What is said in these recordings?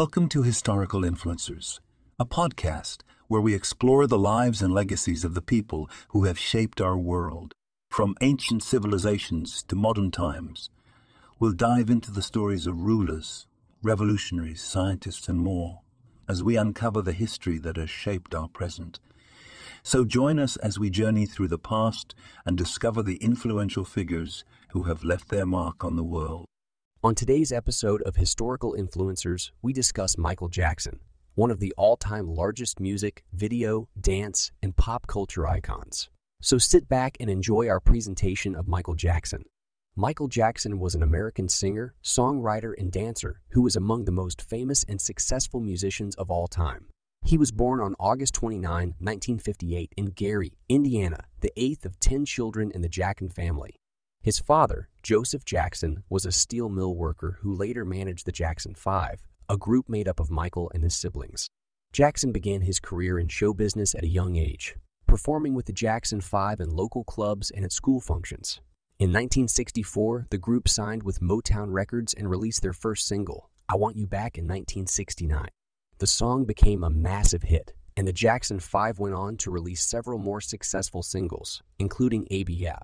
Welcome to Historical Influencers, a podcast where we explore the lives and legacies of the people who have shaped our world, from ancient civilizations to modern times. We'll dive into the stories of rulers, revolutionaries, scientists, and more as we uncover the history that has shaped our present. So join us as we journey through the past and discover the influential figures who have left their mark on the world. On today's episode of Historical Influencers, we discuss Michael Jackson, one of the all time largest music, video, dance, and pop culture icons. So sit back and enjoy our presentation of Michael Jackson. Michael Jackson was an American singer, songwriter, and dancer who was among the most famous and successful musicians of all time. He was born on August 29, 1958, in Gary, Indiana, the eighth of 10 children in the Jackson family. His father, Joseph Jackson, was a steel mill worker who later managed the Jackson Five, a group made up of Michael and his siblings. Jackson began his career in show business at a young age, performing with the Jackson Five in local clubs and at school functions. In 1964, the group signed with Motown Records and released their first single, I Want You Back, in 1969. The song became a massive hit, and the Jackson Five went on to release several more successful singles, including ABC,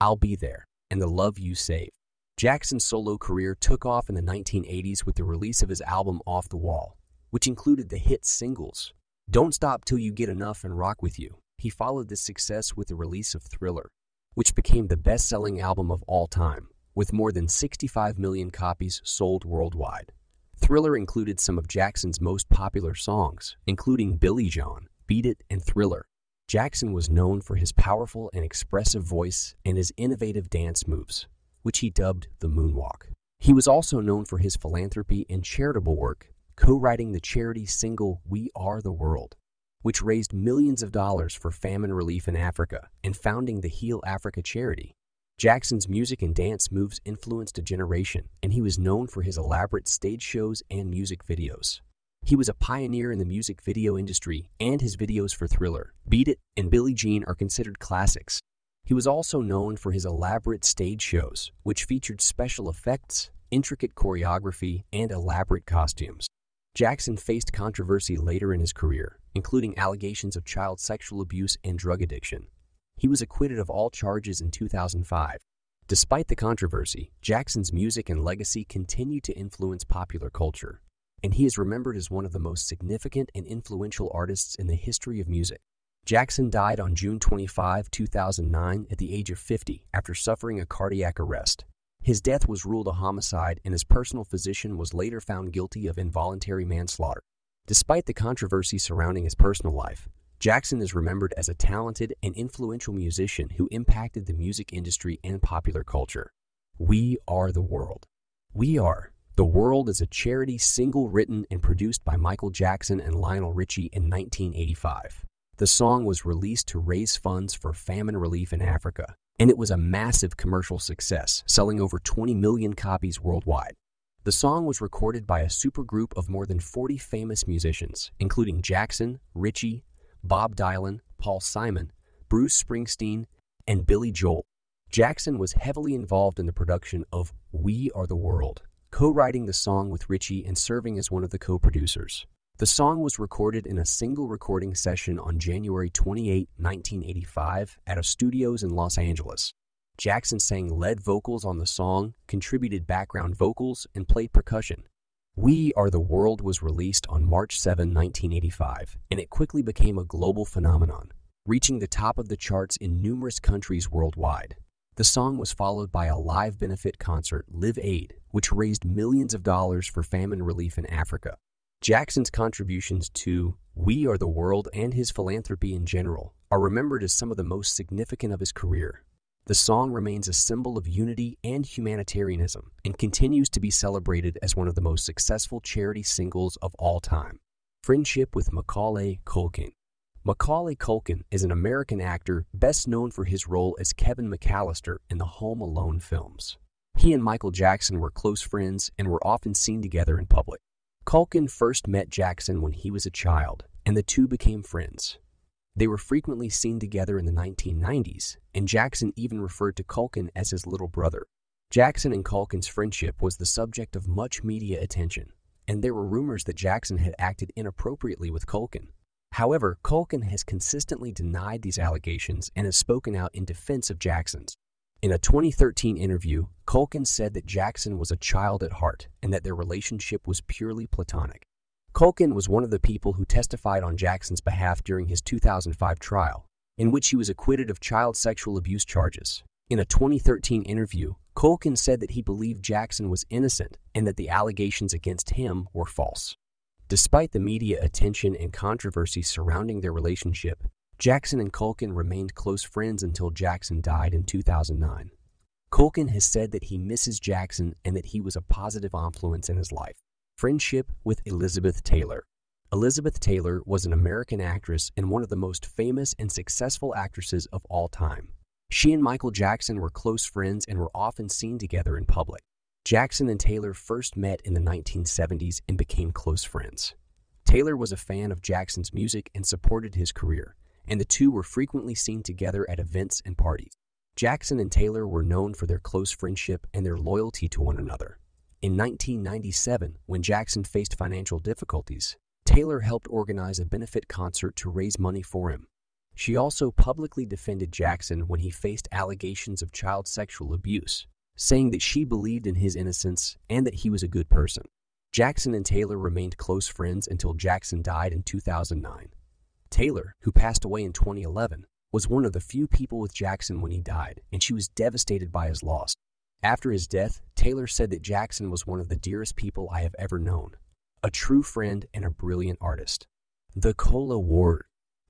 I'll Be There, and The Love You Save. Jackson's solo career took off in the 1980s with the release of his album Off the Wall, which included the hit singles Don't Stop Till You Get Enough and Rock With You. He followed this success with the release of Thriller, which became the best selling album of all time, with more than 65 million copies sold worldwide. Thriller included some of Jackson's most popular songs, including Billie Jean, Beat It, and Thriller. Jackson was known for his powerful and expressive voice and his innovative dance moves, which he dubbed the moonwalk. He was also known for his philanthropy and charitable work, co-writing the charity single We Are the World, which raised millions of dollars for famine relief in Africa, and founding the Heal Africa charity. Jackson's music and dance moves influenced a generation, and he was known for his elaborate stage shows and music videos. He was a pioneer in the music video industry, and his videos for Thriller, Beat It, and Billie Jean are considered classics. He was also known for his elaborate stage shows, which featured special effects, intricate choreography, and elaborate costumes. Jackson faced controversy later in his career, including allegations of child sexual abuse and drug addiction. He was acquitted of all charges in 2005. Despite the controversy, Jackson's music and legacy continue to influence popular culture and he is remembered as one of the most significant and influential artists in the history of music. Jackson died on June 25, 2009, at the age of 50 after suffering a cardiac arrest. His death was ruled a homicide, and his personal physician was later found guilty of involuntary manslaughter. Despite the controversy surrounding his personal life, Jackson is remembered as a talented and influential musician who impacted the music industry and popular culture. We are the world. We are the World is a charity single written and produced by Michael Jackson and Lionel Richie in 1985. The song was released to raise funds for famine relief in Africa, and it was a massive commercial success, selling over 20 million copies worldwide. The song was recorded by a supergroup of more than 40 famous musicians, including Jackson, Richie, Bob Dylan, Paul Simon, Bruce Springsteen, and Billy Joel. Jackson was heavily involved in the production of We Are the World, co-writing the song with Richie and serving as one of the co-producers. The song was recorded in a single recording session on January 28, 1985 at a studios in Los Angeles. Jackson sang lead vocals on the song, contributed background vocals, and played percussion. We Are the World was released on March 7, 1985, and it quickly became a global phenomenon, reaching the top of the charts in numerous countries worldwide. The song was followed by a live benefit concert, Live Aid, which raised millions of dollars for famine relief in Africa. Jackson's contributions to We Are the World and his philanthropy in general are remembered as some of the most significant of his career. The song remains a symbol of unity and humanitarianism and continues to be celebrated as one of the most successful charity singles of all time. Friendship with Macaulay Culkin. Macaulay Culkin is an American actor best known for his role as Kevin McAllister in the Home Alone films. He and Michael Jackson were close friends and were often seen together in public. Culkin first met Jackson when he was a child, and the two became friends. They were frequently seen together in the 1990s, and Jackson even referred to Culkin as his little brother. Jackson and Culkin's friendship was the subject of much media attention, and there were rumors that Jackson had acted inappropriately with Culkin. However, Culkin has consistently denied these allegations and has spoken out in defense of Jackson's. In a 2013 interview, Culkin said that Jackson was a child at heart and that their relationship was purely platonic. Culkin was one of the people who testified on Jackson's behalf during his 2005 trial, in which he was acquitted of child sexual abuse charges. In a 2013 interview, Culkin said that he believed Jackson was innocent and that the allegations against him were false. Despite the media attention and controversy surrounding their relationship, Jackson and Culkin remained close friends until Jackson died in 2009. Culkin has said that he misses Jackson and that he was a positive influence in his life. Friendship with Elizabeth Taylor. Elizabeth Taylor was an American actress and one of the most famous and successful actresses of all time. She and Michael Jackson were close friends and were often seen together in public. Jackson and Taylor first met in the 1970s and became close friends. Taylor was a fan of Jackson's music and supported his career, and the two were frequently seen together at events and parties. Jackson and Taylor were known for their close friendship and their loyalty to one another. In 1997, when Jackson faced financial difficulties, Taylor helped organize a benefit concert to raise money for him. She also publicly defended Jackson when he faced allegations of child sexual abuse, saying that she believed in his innocence and that he was a good person. Jackson and Taylor remained close friends until Jackson died in 2009. Taylor, who passed away in 2011, was one of the few people with Jackson when he died, and she was devastated by his loss. After his death, Taylor said that Jackson was one of the dearest people I have ever known, a true friend and a brilliant artist. The Cola War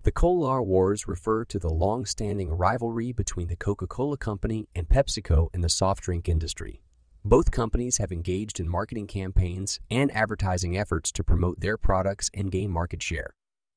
the Cola Wars refer to the long-standing rivalry between the Coca-Cola Company and PepsiCo in the soft drink industry. Both companies have engaged in marketing campaigns and advertising efforts to promote their products and gain market share.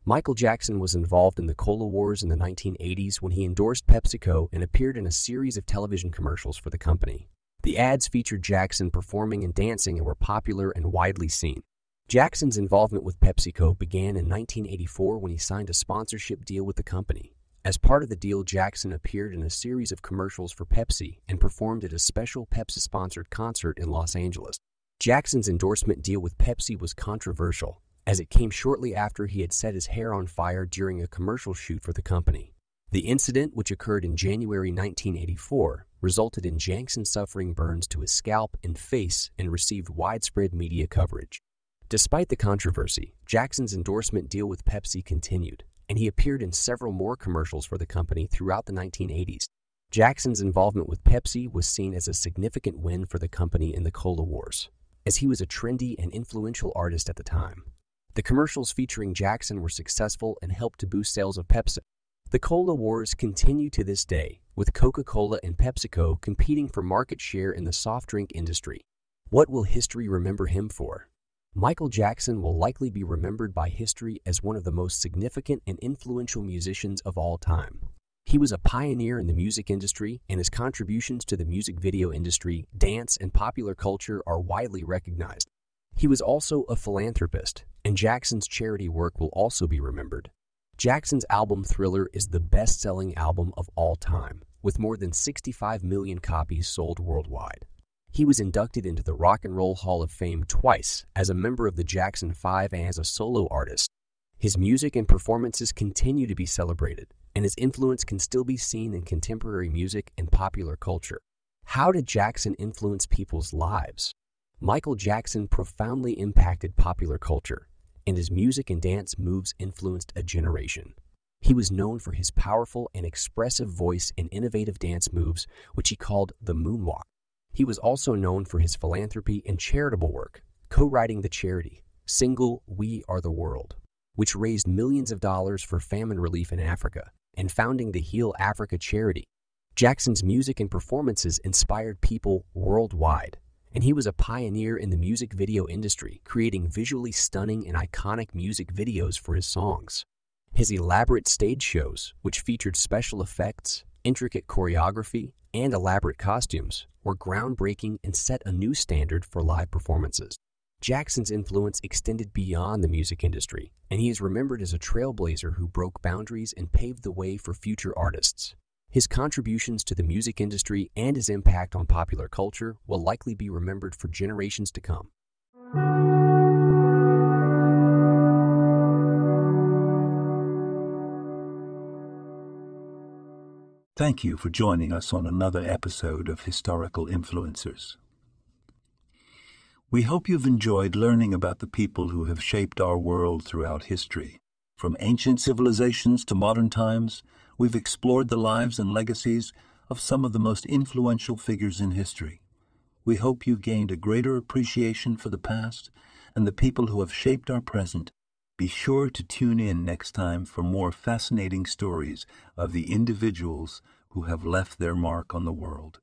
Michael Jackson was involved in the Cola Wars in the 1980s when he endorsed PepsiCo and appeared in a series of television commercials for the company. The ads featured Jackson performing and dancing and were popular and widely seen. Jackson's involvement with PepsiCo began in 1984 when he signed a sponsorship deal with the company. As part of the deal, Jackson appeared in a series of commercials for Pepsi and performed at a special Pepsi sponsored concert in Los Angeles. Jackson's endorsement deal with Pepsi was controversial, as it came shortly after he had set his hair on fire during a commercial shoot for the company. The incident, which occurred in January 1984, resulted in Jackson suffering burns to his scalp and face and received widespread media coverage. Despite the controversy, Jackson's endorsement deal with Pepsi continued, and he appeared in several more commercials for the company throughout the 1980s. Jackson's involvement with Pepsi was seen as a significant win for the company in the Cola Wars, as he was a trendy and influential artist at the time. The commercials featuring Jackson were successful and helped to boost sales of Pepsi. The Cola Wars continue to this day, with Coca-Cola and PepsiCo competing for market share in the soft drink industry. What will history remember him for? Michael Jackson will likely be remembered by history as one of the most significant and influential musicians of all time. He was a pioneer in the music industry, and his contributions to the music video industry, dance, and popular culture are widely recognized. He was also a philanthropist, and Jackson's charity work will also be remembered. Jackson's album Thriller is the best selling album of all time, with more than 65 million copies sold worldwide. He was inducted into the Rock and Roll Hall of Fame twice as a member of the Jackson 5 and as a solo artist. His music and performances continue to be celebrated, and his influence can still be seen in contemporary music and popular culture. How did Jackson influence people's lives? Michael Jackson profoundly impacted popular culture, and his music and dance moves influenced a generation. He was known for his powerful and expressive voice and innovative dance moves, which he called the moonwalk. He was also known for his philanthropy and charitable work, co-writing the charity Single We Are the World, which raised millions of dollars for famine relief in Africa, and founding the Heal Africa charity. Jackson's music and performances inspired people worldwide, and he was a pioneer in the music video industry, creating visually stunning and iconic music videos for his songs. His elaborate stage shows, which featured special effects, intricate choreography, and elaborate costumes, were groundbreaking and set a new standard for live performances. Jackson's influence extended beyond the music industry, and he is remembered as a trailblazer who broke boundaries and paved the way for future artists. His contributions to the music industry and his impact on popular culture will likely be remembered for generations to come. Thank you for joining us on another episode of Historical Influencers. We hope you've enjoyed learning about the people who have shaped our world throughout history, from ancient civilizations to modern times we've explored the lives and legacies of some of the most influential figures in history. We hope you gained a greater appreciation for the past and the people who have shaped our present. Be sure to tune in next time for more fascinating stories of the individuals who have left their mark on the world.